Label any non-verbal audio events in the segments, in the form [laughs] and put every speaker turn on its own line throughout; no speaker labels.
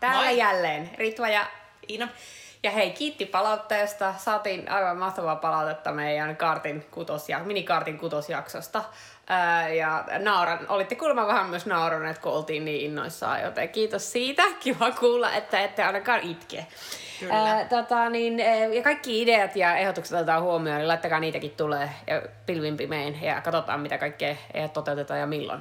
Täällä
Moi.
jälleen Ritva ja
Iina.
ja hei, kiitti palautteesta. Saatiin aivan mahtavaa palautetta meidän kartin kutosja, minikartin kutosjaksosta. Ää, ja nauran, olitte kuulemma vähän myös nauroneet, kun oltiin niin innoissaan, joten kiitos siitä. Kiva kuulla, että ette ainakaan itke.
Kyllä.
Ää, tota, niin, ää, ja kaikki ideat ja ehdotukset otetaan huomioon, niin laittakaa niitäkin tulee ja pilvin pimein ja katsotaan, mitä kaikkea toteutetaan ja milloin.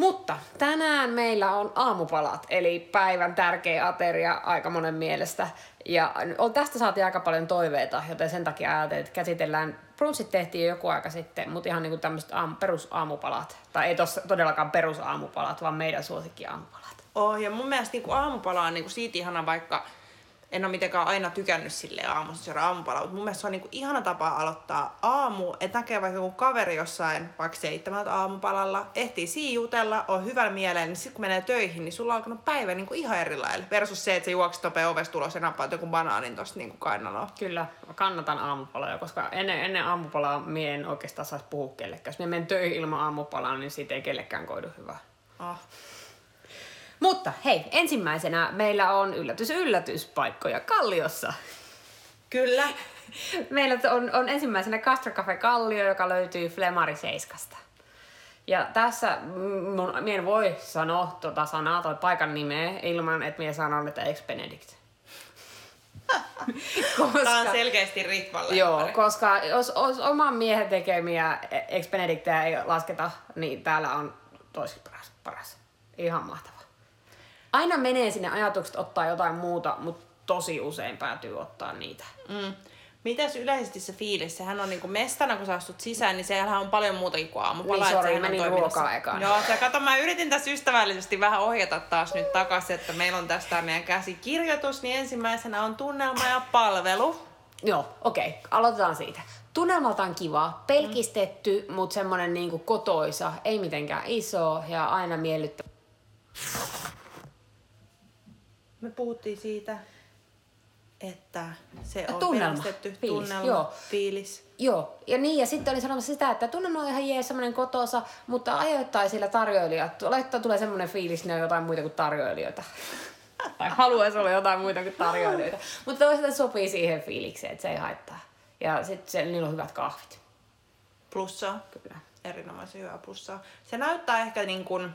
Mutta tänään meillä on aamupalat, eli päivän tärkeä ateria aika monen mielestä. Ja tästä saatiin aika paljon toiveita, joten sen takia ajattelin, että käsitellään. Brunssit tehtiin jo joku aika sitten, mutta ihan niin kuin tämmöiset aam, perusaamupalat. Tai ei tos, todellakaan perusaamupalat, vaan meidän suosikkiaamupalat.
Oh, ja mun mielestä niin aamupala on kuin siitä ihana, vaikka en ole mitenkään aina tykännyt sille aamussa syödä aamupalaa, mutta mun mielestä se on niin kuin ihana tapa aloittaa aamu, että näkee vaikka joku kaveri jossain vaikka seitsemältä aamupalalla, ehtii siijutella, on hyvällä mielellä, niin sitten kun menee töihin, niin sulla on alkanut päivä niin kuin ihan eri lailla. Versus se, että sä juokset nopea ovesta ulos ja nappaat joku banaanin tosta niin kuin kainaloa.
Kyllä, mä kannatan aamupaloja, koska ennen, ennen aamupalaa mie en oikeastaan saisi puhua kellekään. Jos mie menen töihin ilman aamupalaa, niin siitä ei kellekään koidu hyvää.
Oh.
Mutta hei, ensimmäisenä meillä on yllätys yllätyspaikkoja Kalliossa.
Kyllä.
Meillä on, on ensimmäisenä Castro Cafe Kallio, joka löytyy Flemari Seiskasta. Ja tässä mun, mie en voi sanoa tota sanaa tai paikan nimeä ilman, että mie sanon, että ex Benedict. [laughs]
Tää on selkeästi Ritvalle.
Joo, koska jos, jos oman miehen tekemiä ex Benedictia ei lasketa, niin täällä on toiseksi paras. paras. Ihan mahtava. Aina menee sinne ajatukset ottaa jotain muuta, mutta tosi usein päätyy ottaa niitä.
Mm. Mitäs yleisesti se fiilis? Sehän on niinku mestana, kun sä astut sisään, niin sehän on paljon muutakin kuin aamupala.
Niin, sori, menin ruokaa ekaan.
Joo, ja kato, mä yritin tässä ystävällisesti vähän ohjata taas nyt takaisin, että meillä on tästä meidän käsikirjoitus, niin ensimmäisenä on tunnelma ja palvelu.
Joo, okei. Okay. Aloitetaan siitä. Tunnelmalta on kiva, pelkistetty, mm. mutta semmonen niinku kotoisa, ei mitenkään iso ja aina miellyttävä.
Me puhuttiin siitä, että se on
Tunnelma, fiilis,
tunnelma,
joo.
fiilis.
Joo, ja niin, ja sitten olin sanomassa sitä, että tunnelma on ihan jees, semmoinen kotosa, mutta ajoittain sillä tarjoilijat, laittaa tulee semmoinen fiilis, ne on jotain muita kuin tarjoilijoita. [laughs] tai haluaisi olla jotain muita kuin tarjoilijoita. mutta toisaalta sopii siihen fiilikseen, että se ei haittaa. Ja sitten niillä on hyvät kahvit.
Plussaa.
Kyllä.
erinomaisen hyvää plussaa. Se näyttää ehkä niin kuin,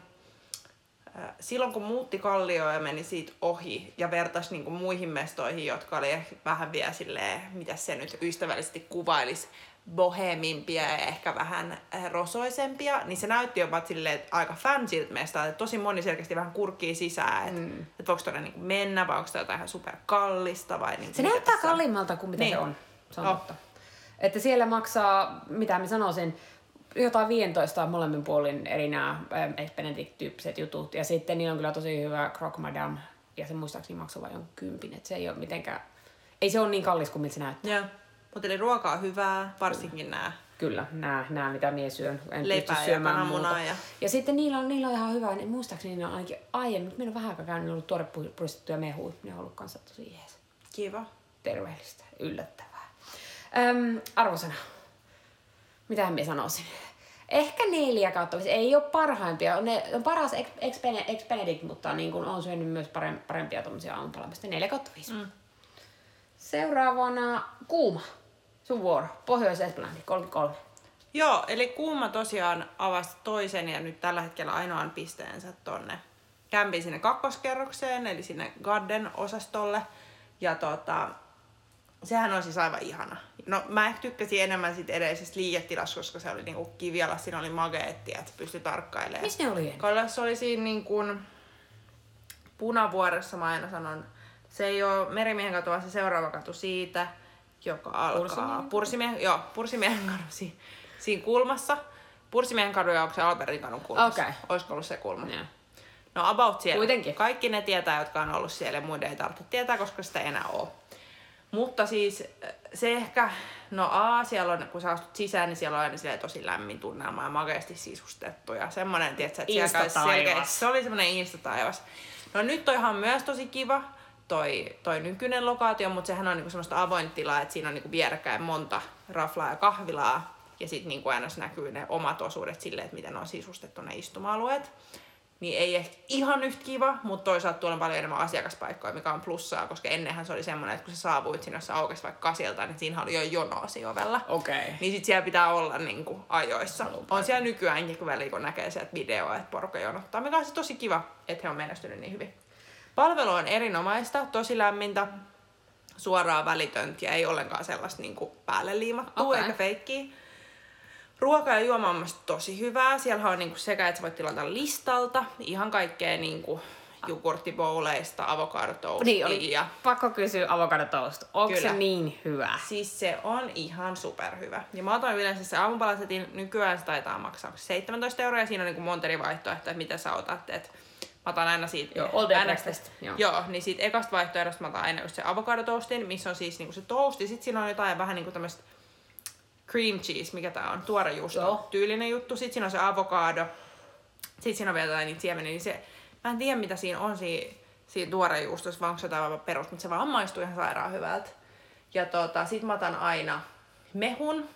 silloin kun muutti Kallioon ja meni siitä ohi ja vertasi niin kuin muihin mestoihin, jotka oli ehkä vähän vielä silleen, mitä se nyt ystävällisesti kuvailisi, bohemimpia ja ehkä vähän äh, rosoisempia, niin se näytti jopa silleen, että aika fansiltä mesta, että tosi moni selkeästi vähän kurkkii sisään, että, mm. että voiko tuonne niin mennä vai onko tämä jotain ihan superkallista vai niin
Se näyttää kalliimmalta kuin mitä
Niin.
se on. Se on
Oh.
totta. Että siellä maksaa, mitä mä sanoisin, jotain 15 molemmin puolin eri nämä Benedict-tyyppiset jutut. Ja sitten niillä on kyllä tosi hyvä Croc Madame. Ja se muistaakseni maksaa vain jonkun kympin. Että se ei ole mitenkään... Ei se ole niin kallis kuin miltä se näyttää.
Joo. Mutta eli ruoka on hyvää, varsinkin nämä.
Kyllä, nämä, nämä mitä mie syön. En
Leipää
pysty
ja
syömään
kananmunaa
muuta.
ja-
ja sitten niillä on, niillä on ihan hyvä, niin muistaakseni niillä on ainakin aiemmin, mutta meillä on vähän aikaa käynyt, on ollut tuore pu- puristettuja mehuja. Ne on ollut kanssa tosi jees.
Kiva.
terveellistä, yllättävää. Öm, arvosana. Mitähän minä sanoisin? Ehkä neljä kautta. Ei ole parhaimpia. Ne on paras ex, ex, Bene- ex Benedict, mutta niin kuin on syönyt myös parem, parempia tuommoisia aamupalamista. Neljä kautta viisi. Mm. Seuraavana Kuuma. Sun vuoro. Pohjois-Esplandi, 33.
Joo, eli Kuuma tosiaan avasi toisen ja nyt tällä hetkellä ainoan pisteensä tonne kämpin sinne kakkoskerrokseen, eli sinne Garden-osastolle. Ja tota, sehän on siis aivan ihana. No mä ehkä tykkäsin enemmän siitä edellisestä liiketilasta, koska se oli niinku kiviala, siinä oli mageetti, että pystyi tarkkailemaan.
Missä ne oli?
Kallas oli siinä niin kuin punavuoressa, mä aina sanon, se ei ole Merimiehen katu, vaan se seuraava katu siitä, joka alkaa
Pursimiehen?
Pursimiehen, joo, Pursimiehen kadu si, siinä kulmassa. Pursimiehen kadu ja onko se Albertin kadun kulmassa?
Okei.
Olisiko ollut se kulma?
Joo.
No about siellä.
Kuitenkin.
Kaikki ne tietää, jotka on ollut siellä ja muiden ei tarvitse tietää, koska sitä ei enää ole. Mutta siis se ehkä, no A, siellä on, kun sä astut sisään, niin siellä on aina silleen tosi lämmin tunnelma ja makeasti sisustettu ja semmoinen, tietsä, että siellä käy selkeä- se oli semmoinen insta-taivas. No nyt toihan on myös tosi kiva, toi, toi nykyinen lokaatio, mutta sehän on niinku semmoista avointa tilaa, että siinä on niinku vierekkäin monta raflaa ja kahvilaa. Ja sitten niinku aina näkyy ne omat osuudet silleen, että miten on sisustettu ne istuma-alueet. Niin ei ehkä ihan yhtä kiva, mutta toisaalta tuolla on paljon enemmän asiakaspaikkoja, mikä on plussaa, koska ennenhän se oli semmoinen, että kun sä saavuit sinne, jos sä aukesi vaikka kasilta, niin siinä oli jo jonoa ovella.
Okei. Okay.
Niin sit siellä pitää olla niin kuin, ajoissa. On siellä nykyäänkin, kun väliin kun näkee sieltä videoa, että porukka jonottaa, mikä on se tosi kiva, että he on menestynyt niin hyvin. Palvelu on erinomaista, tosi lämmintä, suoraa välitöntä ja ei ollenkaan sellaista niin kuin päälle liimattua
Okei.
eikä feikkiä. Ruoka ja juoma on tosi hyvää. Siellä on niinku sekä, että sä voit tilata listalta ihan kaikkea niinku jogurttibouleista, avokadotoastia
Niin, oli
ja
pakko kysyä avocado toast. Onko se
Kyllä.
niin hyvä?
Siis se on ihan superhyvä. Ja mä otan yleensä se aamupalasetin, nykyään se taitaa maksaa 17 euroa ja siinä on niinku monta eri vaihtoehtoa, että mitä sä otat. Et mä otan aina siitä...
Joo, all day
aina-
breakfast, joo.
Joo, niin siitä ekasta vaihtoehdosta mä otan aina just se avokadotoastin, missä on siis niinku se toasti. Sitten siinä on jotain vähän niinku tämmöistä cream cheese, mikä tää on, tuorejuusto
Joo.
tyylinen juttu. Sitten siinä on se avokado. Sitten siinä on vielä jotain niitä siemeniä, niin se, mä en tiedä mitä siinä on siinä, siinä tuorejuustossa, vai onko se jotain perus, mutta se vaan maistuu ihan sairaan hyvältä. Ja tota, sit mä otan aina mehun,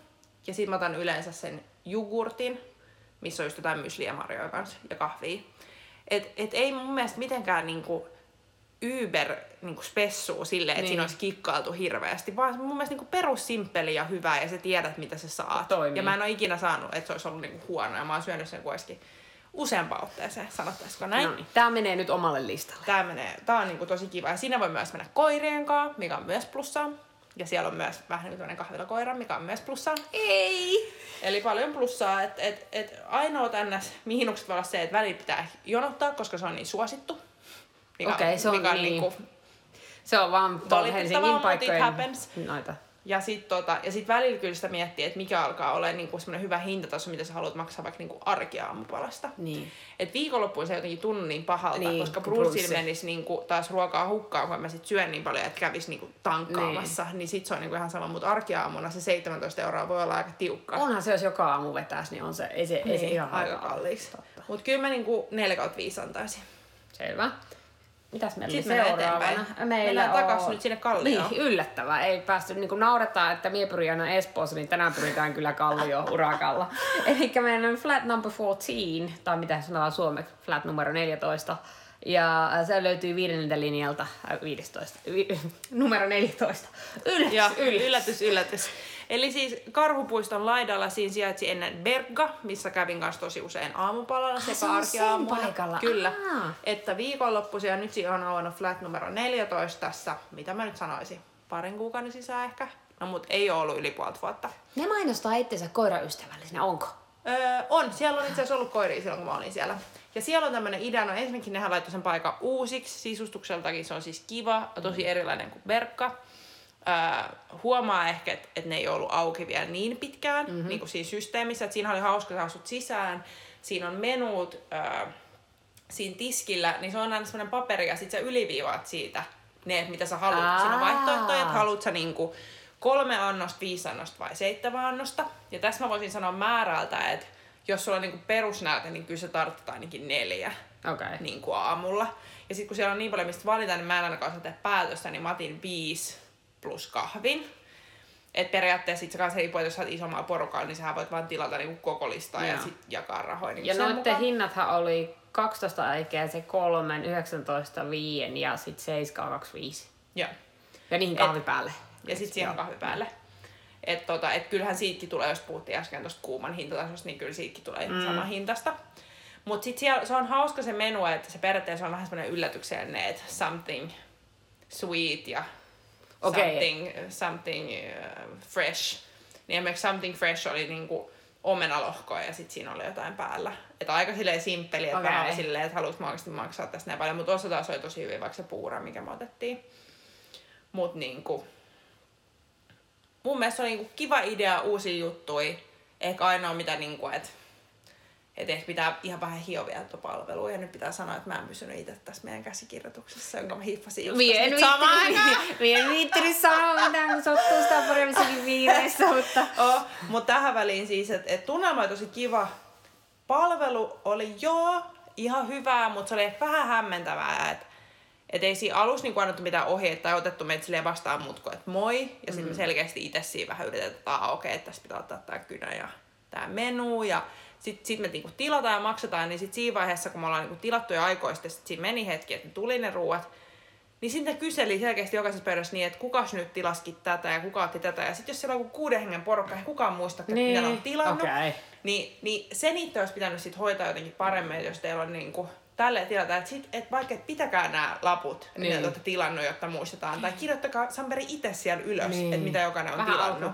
ja sit mä otan yleensä sen jogurtin, missä on just jotain mysliä marjoja kanssa, ja kahvia. Et, et ei mun mielestä mitenkään niinku Uber niinku spessuu silleen, että
Niin.
siinä olisi kikkailtu hirveästi, vaan se on mun mielestä niinku perussimpeli ja hyvä, ja sä tiedät, mitä sä saat.
Toimii.
Ja mä en ole ikinä saanut, että se olisi ollut niinku huono, ja mä oon syönyt sen kuitenkin useampaan otteeseen, sanottaisiko näin.
No niin, tää menee nyt omalle listalle.
Tää, menee, tää on niinku tosi kiva. Ja siinä voi myös mennä koirien kanssa, mikä on myös plussaa. Ja siellä on myös vähän niin kuin kahvilakoira, mikä on myös plussaa.
Ei!
Eli paljon plussaa. Et, et, et ainoa tänne miinukset voi olla se, että välillä pitää jonottaa, koska se on niin suosittu. Mikä,
Okei, se on
mikä
niin.
niinku,
Se on vaan Helsingin paikkojen
happens.
noita.
ja sitten tota, ja sit välillä kyllä sitä miettii, että mikä alkaa olla niinku semmoinen hyvä hintataso, mitä sä haluat maksaa vaikka niinku arkiaamupalasta.
Niin.
Et viikonloppuun se jotenkin tunnu niin pahalta,
Niin,
koska
brunssi.
menisi niinku taas ruokaa hukkaan, kun mä sit syön niin paljon, että kävis niinku tankkaamassa, niin, niin sit se on niinku ihan sama. Mutta arkiaamuna se 17 euroa voi olla aika tiukka.
Onhan se, jos joka aamu vetäisi, niin on se, ei se, ei se
Niin,
ihan
aika kalliiksi. Mutta kyllä mä niinku 4 kautta 5 antaisin.
Selvä. Mitäs meillä
Sitten
oli seuraavana? Meillä
Mennään
on...
nyt sinne Kallioon.
Niin, yllättävää. Ei päästy niin kuin naurettaa, että mie pyrin aina Espoossa, niin tänään pyritään kyllä Kallio [laughs] urakalla. Eli meillä on flat number 14, tai mitä sanotaan suomeksi, flat numero 14. Ja se löytyy viidenneltä linjalta, äh, 15, vi, [laughs] numero 14. Yllätys,
Ja
yllätys.
yllätys, yllätys. Eli siis Karhupuiston laidalla siinä sijaitsi ennen Berga, missä kävin kanssa tosi usein aamupalalla
Ah, se on sen paikalla.
Kyllä.
Aa.
Että viikonloppuisia nyt siinä on avannut flat numero 14 tässä, mitä mä nyt sanoisin, parin kuukauden sisään ehkä. No mut ei ole ollut yli puolta vuotta.
Ne mainostaa itsensä koiraystävällisenä, onko?
Öö, on, siellä on itse asiassa ollut koiria silloin, kun mä olin siellä. Ja siellä on tämmönen idea, no ensinnäkin nehän laittoi sen paikan uusiksi, sisustukseltakin se on siis kiva, tosi erilainen kuin Berkka. Öö, huomaa ehkä, että et ne ei ollut auki vielä niin pitkään, mm-hmm. niin kuin siinä systeemissä, että siinä oli hauska, sä asut sisään, siinä on menut, öö, siinä tiskillä, niin se on aina semmoinen paperi ja sit sä yliviivaat siitä ne, mitä sä haluat.
Aa.
Siinä on vaihtoehtoja, että haluat sä niinku kolme annosta, viisi annosta vai seitsemän annosta. Ja tässä mä voisin sanoa määrältä, että jos sulla on niinku perusnäyte, niin kyllä se tarvitsee ainakin neljä.
Okay.
niin kuin aamulla. Ja sitten kun siellä on niin paljon mistä valita, niin mä en ainakaan osaa tehdä päätöstä, niin mä otin viisi plus kahvin. Et periaatteessa sit se kanssa riippuu, että jos sä oot isommalla porukalla, niin sä voit vaan tilata niinku koko listaa ja sit jakaa rahoja. Niin
Ja
mukaan.
hinnathan oli 12 eikä se 3, 19, 5 ja sitten 7, 25.
Joo.
Ja niihin kahvi päälle.
Ja sitten siihen on kahvi päälle. Et tota, et kyllähän siitäkin tulee, jos puhuttiin äsken tuosta kuuman hintatasosta, niin kyllä siitäkin tulee ihan sama hintasta. Mutta sitten siellä se on hauska se menu, että se periaatteessa on vähän semmoinen yllätyksellinen, että something sweet ja
Okei.
something, something uh, fresh. Niin esimerkiksi something fresh oli niinku omenalohkoa ja sitten siinä oli jotain päällä. Että aika silleen simppeli, että okay. vähän silleen, että haluat oikeasti maksaa tästä näin paljon. Mutta osa taas oli tosi hyvin, vaikka se puura, mikä me otettiin. Mut niinku, mun mielestä se on niinku kiva idea, uusia juttuja. Ehkä ainoa mitä niinku, että et ehkä pitää ihan vähän hiovia tuota palvelua. Ja nyt pitää sanoa, että mä en pysynyt itse tässä meidän käsikirjoituksessa, jonka mä hiffasin just
Mie en
nyt samaan aikaan. [laughs]
mie en viittinyt sanoa mitään, kun sottuu sitä paremmissakin viireissä, mutta... [laughs]
Oh, mutta tähän väliin siis, että et tunnelma oli tosi kiva. Palvelu oli joo, ihan hyvää, mutta se oli vähän hämmentävää, että et ei siinä alussa niinku annettu mitään ohjeita tai otettu meitä silleen vastaan mut kuin, että moi. Ja sitten me selkeästi itse siinä vähän yritetään, että okei, okay, että tässä pitää ottaa tää kynä ja tää menu. Ja sitten sit me niinku tilataan ja maksetaan, niin sitten siinä vaiheessa, kun me ollaan niinku tilattu ja aikoista, sit siinä meni hetki, että ne tuli ne ruuat, niin sitten kyseli selkeästi jokaisessa pöydässä niin, että kukas nyt tilaskin tätä ja kuka otti tätä. Ja sitten jos siellä on kuuden hengen porukka, ei kukaan muista, että
Niin,
mitä on tilannut.
okei.
Niin, niin se niitä olisi pitänyt sit hoitaa jotenkin paremmin, jos teillä on niinku tälleen tilata, että, sit, et vaikka et pitäkää nämä laput, niin.
Niin.
mitä olette tilannut, jotta muistetaan. Tai kirjoittakaa Samperi itse siellä ylös, niin.
Niin.
että mitä jokainen on
Vähän
tilannut.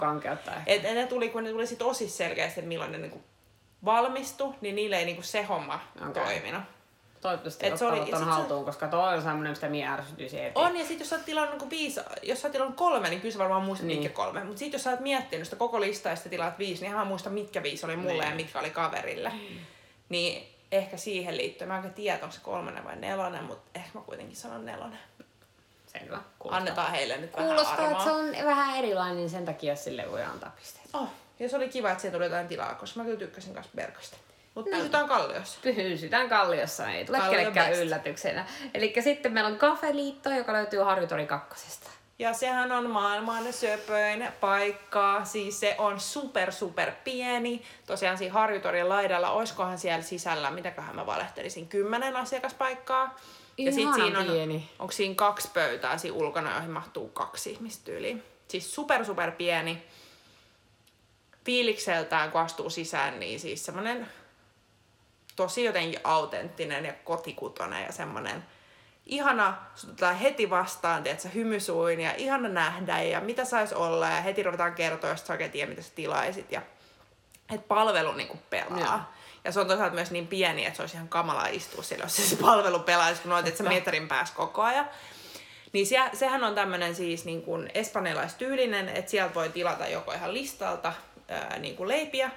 Et, et ne tuli, kun ne tuli sit osissa selkeästi, että milloin ne niinku valmistu, niin niille ei niinku se homma okay. toiminut.
Toivottavasti
Et se oli-
ton
sit se-
haltuun, koska toi on semmoinen, mistä minä ärsytyisin heti.
On, ja sitten jos sä oot tilannut niinku viisi, jos sä oot tilannut kolme, niin kyllä sä varmaan muistat,
Niin.
mitkä kolme. Mutta sitten jos sä oot miettinyt sitä koko listaa ja sitten tilaat viisi, niin ihan muista, mitkä viisi oli mulle
Niin.
ja mitkä oli kaverille. Niin ehkä siihen liittyen. Mä en tiedä, onko se kolmonen vai nelonen, mutta ehkä mä kuitenkin sanon nelonen.
Selvä. Kuulostaa.
Annetaan heille nyt
Kuulostaa,
vähän
että se on vähän erilainen, niin sen takia sille voi antaa pisteet.
Oh, ja se oli kiva, että siitä tuli jotain tilaa, koska mä kyllä tykkäsin kanssa Berkasta. Mutta
No.
pysytään kalliossa.
Pysytään Kalliossa, ei tule
Kallio
kellekään
best.
yllätyksenä. Eli sitten meillä on Kafeliitto, joka löytyy Harjutori kakkosesta.
Ja sehän on maailman söpöin paikka, siis se on super super pieni. Tosiaan siinä Harjutorin laidalla, oiskohan siellä sisällä, mitäköhän mä valehtelisin, kymmenen asiakaspaikkaa. ja sit siinä on,
pieni.
onko siinä kaksi pöytää siinä ulkona, joihin mahtuu kaksi ihmistä tyyliin. Siis super super pieni. Fiilikseltään, kun astuu sisään, niin siis semmonen tosi jotenkin autenttinen ja kotikutonen ja semmonen ihana, sut heti vastaan, tiedät sä, hymysuin ja ihana nähdä ja mitä sais olla ja heti ruvetaan kertoa, jos sä oikein tiedä, mitä sä tilaisit ja että palvelu niinku pelaa.
Joo.
Ja se on toisaalta myös niin pieni, että se olisi ihan kamalaa istua siellä, jos se, palvelu pelaisi, kun olet, että sä metrin päässä koko ajan. Niin se, sehän on tämmöinen siis niin kuin espanjalaistyylinen, että sieltä voi tilata joko ihan listalta ää, niin kuin leipiä,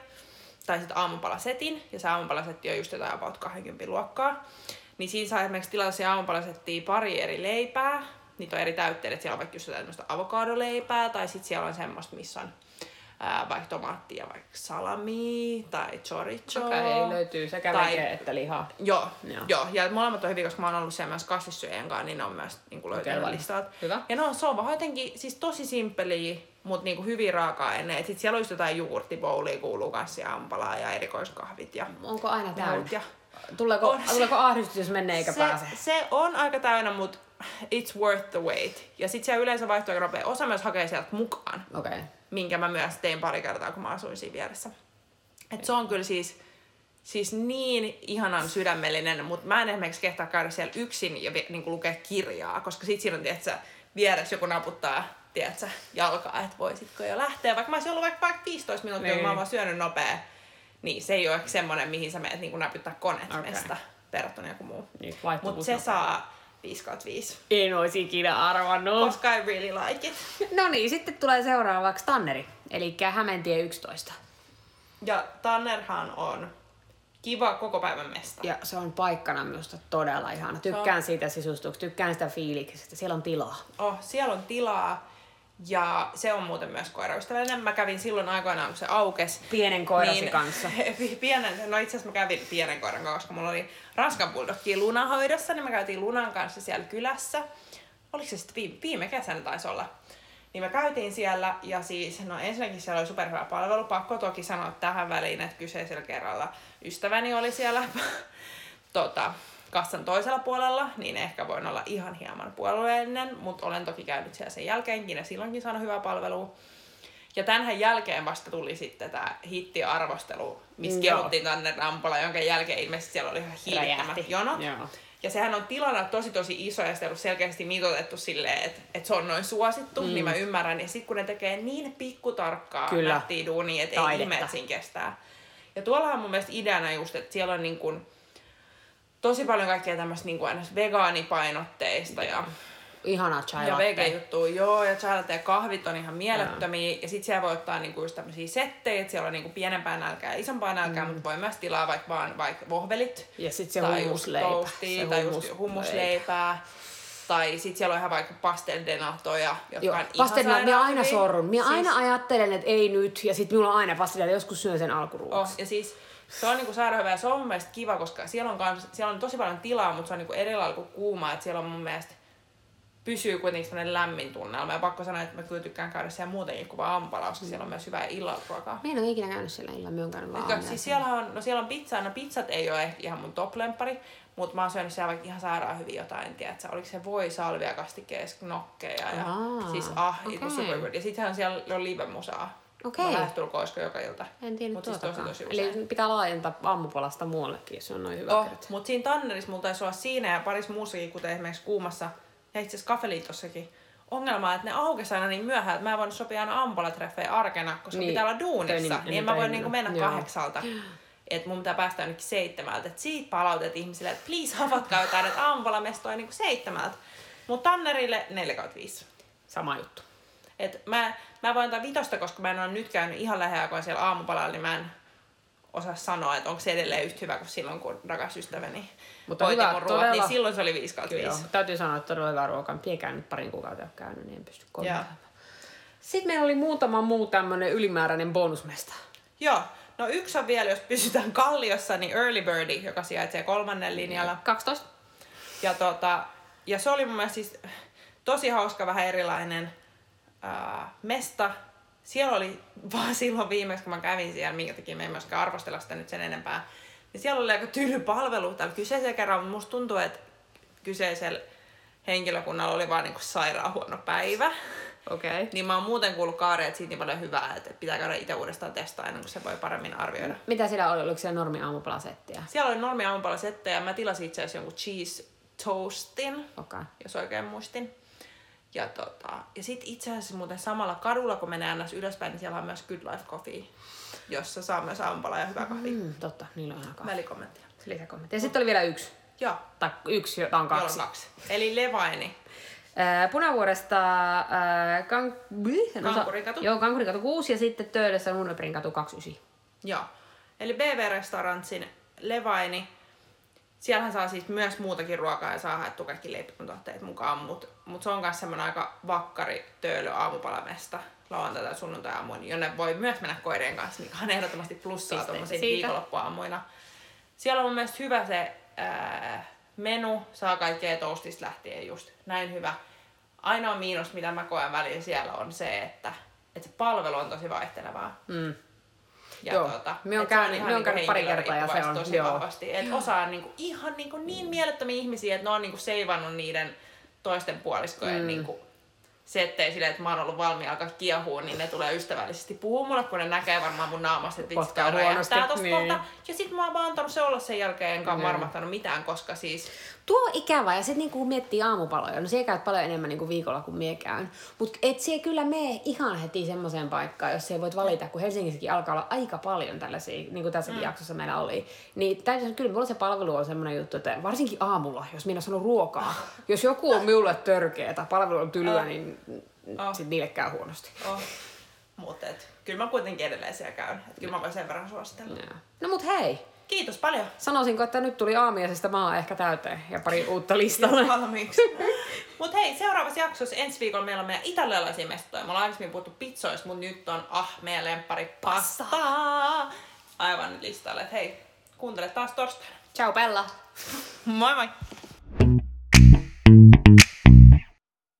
tai sitten aamupalasetin, ja se aamupalasetti on just jotain about 20 luokkaa. Niin siinä saa esimerkiksi tilata se aamupalasettiin pari eri leipää, niitä on eri täytteet, että siellä on vaikka just tämmöistä avokadoleipää, tai sitten siellä on semmoista, missä on ää, vaikka tomaattia, vaikka salami tai chorizo.
Okei, löytyy sekä
Tai-
vege että lihaa.
Joo,
Joo.
joo. ja molemmat on hyviä, koska mä oon ollut siellä myös kasvissyöjän kanssa, niin ne on myös niin kuin löytänyt
Okei,
listalta.
hyvä.
Ja ne on, se on vaan jotenkin siis tosi simppeliä, mutta niinku hyvin raaka-aineet. Sitten siellä on just jotain juurtiboulia kuuluu kanssa ja ampalaa ja erikoiskahvit ja
Onko aina täynnä?
Ja
Tuleeko,
On se-
tuleeko ahdistus, jos menee eikä
se,
pääse?
se on aika täynnä, mutta it's worth the wait. Ja sitten siellä yleensä vaihtuu aika nopea. Osa myös hakee sieltä mukaan.
Okay.
minkä mä myös tein pari kertaa, kun mä asuin siinä vieressä. Et se on kyllä siis, siis niin ihanan sydämellinen, mutta mä en esimerkiksi kehtaa käydä siellä yksin ja niin lukea kirjaa, koska sit siinä on, tiedätkö, vieressä joku naputtaa, tiedätkö, jalkaa, että voisitko jo lähteä. Vaikka mä olisin ollut vaikka, vaikka 15 minuuttia, niin.
Niin.
mä oon vaan syönyt nopea, niin se ei ole ehkä semmoinen, mihin sä menet niin näpyttää koneet
Okei.
okay. verrattuna joku muu.
Niin,
Mutta se saa 5 5,
En olisi ikinä arvannut.
koska I really like it. [laughs]
No niin, sitten tulee seuraavaksi Tanneri, eli Hämeentie 11.
Ja Tannerhan on kiva koko päivän mesta.
Ja se on paikkana minusta todella ihana. Tykkään siitä sisustuksesta, tykkään sitä fiiliksestä. Siellä on tilaa.
Oh, siellä on tilaa ja se on muuten myös koiraystävällinen. Mä kävin silloin aikoinaan, kun se aukesi.
Pienen koirasi kanssa. [laughs]
Pienen, no itse asiassa mä kävin pienen koiran kanssa, koska mulla oli Ranskan bulldogki lunahoidossa, niin mä käytiin lunan kanssa siellä kylässä. Oliko se sitten viime, viime kesänä taisi olla? Niin me käytiin siellä ja siis, no ensinnäkin siellä oli superhyvä palvelu. Pakko toki sanoa tähän väliin, että kyseisellä kerralla ystäväni oli siellä [laughs] tota, kassan toisella puolella, niin ehkä voin olla ihan hieman puolueellinen, mutta olen toki käynyt siellä sen jälkeenkin ja silloinkin saanut hyvää palvelua. Ja tämän jälkeen vasta tuli sitten tämä hittiarvostelu, missä
Joo.
kehuttiin tänne Rampola, jonka jälkeen ilmeisesti siellä oli ihan hiilettömät
Räjähti.
jonot.
Joo.
Ja sehän on tilana tosi tosi iso ja sitä on selkeästi mitoitettu silleen, että, että se on noin suosittu, mm. niin mä ymmärrän. Ja sitten kun ne tekee niin pikkutarkkaa
Kyllä.
nättiä duunia, että ei ihme, että siinä kestää. Ja tuolla on mun mielestä ideana just, että siellä on niin kuin tosi paljon kaikkea tämmöistä niin kuin vegaanipainotteista ja,
Ihana chai
ja
latte.
vege-juttuja. Joo, ja chai ja kahvit on ihan mielettömiä. Ja sit siellä voi ottaa niinku just tämmöisiä settejä, että siellä on niinku pienempää nälkää ja isompaa nälkää, mm. mutta voi myös tilaa vaikka vaan vaikka vohvelit.
Ja sit se
tai just
hummusleipä.
toastia,
Se
tai
hummus-
just hummusleipää. Tai sit siellä on ihan vaikka pastel de natoja, jotka
Joo,
on ihan
pastelina, minä aina sorrun. Minä
Siis-
aina ajattelen, että ei nyt, ja sitten minulla on aina pastelina, joskus syön sen alkuruoksi.
Oh, ja siis se on niinku sairaan ja se on mun mielestä kiva, koska siellä on, kans, siellä on tosi paljon tilaa, mutta se on niinku eri lailla kuin kuuma, että siellä on mun mielestä pysyy kuitenkin semmoinen lämmin tunnelma. Ja pakko sanoa, että mä kyllä tykkään käydä siellä muutenkin kuin vaan ampala, koska siellä on myös hyvää illalruokaa.
Mä en ole ikinä käynyt siellä illalla, mä oon käynyt vaan aamiaisella.
siis siellä on, no siellä on pizzaa, no pizzat ei ole ehkä ihan mun top mutta mä oon syönyt siellä vaikka ihan sairaan hyvin jotain, tiedätkö, oliko se voi salvia kastikkeessa knokkeja ja
Aa,
siis ah, okay. super good. Ja sittenhän siellä on live-musaa.
Okei.
Mä lähestulkoon olisiko joka ilta.
En tiedä
Mut siis tosi, tosi
Eli pitää laajentaa aamupalasta muuallekin, jos se on noin hyvä
Oh, mutta siinä Tannerissa mulla taisi olla siinä ja parissa muussakin, kuten esimerkiksi Kuumassa ja itse asiassa Kafeliitossakin, ongelma, että ne aukesi aina niin myöhään, että mä en voinut sopia aina ampalatreffejä arkena, koska
Niin.
pitää olla duunissa,
Töinin-
niin,
niin
en mä voi niinku mennä
joo.
kahdeksalta. Että mun pitää päästä ainakin seitsemältä. Et siitä palautet ihmisille, että please havatkaa jotain, että aamupalamestoja niinku seitsemältä. Mutta Tannerille 4 5.
Sama juttu.
Et mä, mä voin antaa vitosta, koska mä en ole nyt käynyt ihan lähiaikoin siellä aamupalalla, niin mä en osaa sanoa, että onko se edelleen yhtä hyvä kuin silloin, kun rakas ystäväni
Mutta
hoiti
hyvä,
mun ruoat,
todella-
niin silloin se oli 5 kautta
Kyllä,
5.
joo. Täytyy sanoa, että todella hyvä ruoka. Ei käynyt parin kuukautta ole käynyt, niin en pysty kommentoimaan. Sitten meillä oli muutama muu tämmönen ylimääräinen bonusmesta.
Joo, no yksi on vielä, jos pysytään Kalliossa, niin Early Birdie, joka sijaitsee kolmannen linjalla.
12.
Ja, tota, ja se oli mun mielestä siis tosi hauska, vähän erilainen ää, mesta. Siellä oli [laughs] vaan silloin viimeksi, kun mä kävin siellä, minkä takia me ei myöskään arvostella sitä nyt sen enempää. Niin siellä oli aika tyly palvelu tällä kyseisellä kerralla, mutta musta tuntuu, että kyseisellä henkilökunnalla oli vaan niinku sairaan huono päivä.
Okei. Okay.
Niin mä oon muuten kuullut kaareet siitä niin paljon hyvää, että pitää käydä itse uudestaan testaa ennen kuin se voi paremmin arvioida.
Mitä siellä oli? Oliko siellä normi aamupalasettiä?
Siellä oli normi aamupalasettejä ja mä tilasin itse asiassa jonkun cheese toastin.
Okay.
jos oikein muistin. Ja, tota, ja sitten itse asiassa muuten samalla kadulla, kun menee ns. ylöspäin, niin siellä on myös Good Life Coffee, jossa saa myös aamupala ja hyvä kahvi. Mm.
Totta, niillä on ihan kahvi.
Välikommenttia.
Lisäkommentti. Ja sitten oli vielä yksi.
Joo,
Tai yksi, jota on
jolla on
kaksi.
kaksi. Eli Levaini.
Ää, Punavuoresta ää, kan... en osaa-
Kankurikatu.
Joo, Kankurikatu 6 ja sitten Töölössä Lunneperin katu 29.
Joo. Eli BV Restaurantsin Levaini. Siellähän saa siis myös muutakin ruokaa ja saa haettua kaikki leipätuotteet mukaan, mutta mut se on myös semmoinen aika vakkari töölö aamupalamesta lauantaita ja sunnuntai aamuin, jonne voi myös mennä koirien kanssa, mikä on ehdottomasti plussaa
siitä.
viikonloppuaamuina. Siellä on mielestä hyvä se ää, menu, saa kaikkea toastista lähtien just näin hyvä. Ainoa miinus, mitä mä koen välillä siellä on se, että, että se palvelu on tosi vaihtelevaa.
Mm.
Ja
Joo.
Tuota,
Me on
et se on
käynyt- me on
niinku
käynyt pari kertaa ja se on-
tosi
joo.
vahvasti. Et osa on niinku ihan niinku niin mielettömiä ihmisiä, että ne on niinku seivannut niiden toisten puoliskojen mm. niinku settejä silleen, että mä oon ollut valmiina alkaa kiehua, niin ne tulee ystävällisesti puhua mulle, kun ne näkee varmaan mun naamasta, että vitsi, tää räjähtää tosta
niin.
kohta. Ja sit mä oon vaan antanut se olla sen jälkeen, enkä
Niin.
mm. marmattanut mitään, koska siis
Tuo on ikävä ja sitten niinku miettii aamupaloja, no se käyt paljon enemmän niinku viikolla kuin mie käyn. Mutta et se kyllä mene ihan heti semmoiseen paikkaan, jos se voit valita, kun Helsingissäkin alkaa olla aika paljon tällaisia, niin kuin tässäkin mm. jaksossa meillä oli. Niin täytyy sanoa, kyllä mulla se palvelu on semmoinen juttu, että varsinkin aamulla, jos minä sanon ruokaa, [laughs] jos joku on minulle törkeä tai palvelu on tylyä, niin
Oh.
sit niille käy huonosti.
oh. Mutta et, kyllä mä kuitenkin edelleen siellä käyn. Et kyllä mä voin sen verran suositella.
Joo. No mut hei,
Kiitos paljon.
sanoisinko, että nyt tuli aamiaisesta maa ehkä täyteen ja pari uutta listalle. [laughs]
valmiiksi. Mut hei, seuraavassa jaksossa ensi viikolla meillä on meidän italialaisia mestoja. Me ollaan aikaisemmin puhuttu pizzoista, mutta nyt on ah, meidän lempari pasta. Aivan nyt listalle. Et hei, kuuntele taas torstaina.
Ciao Bella!
Moi moi!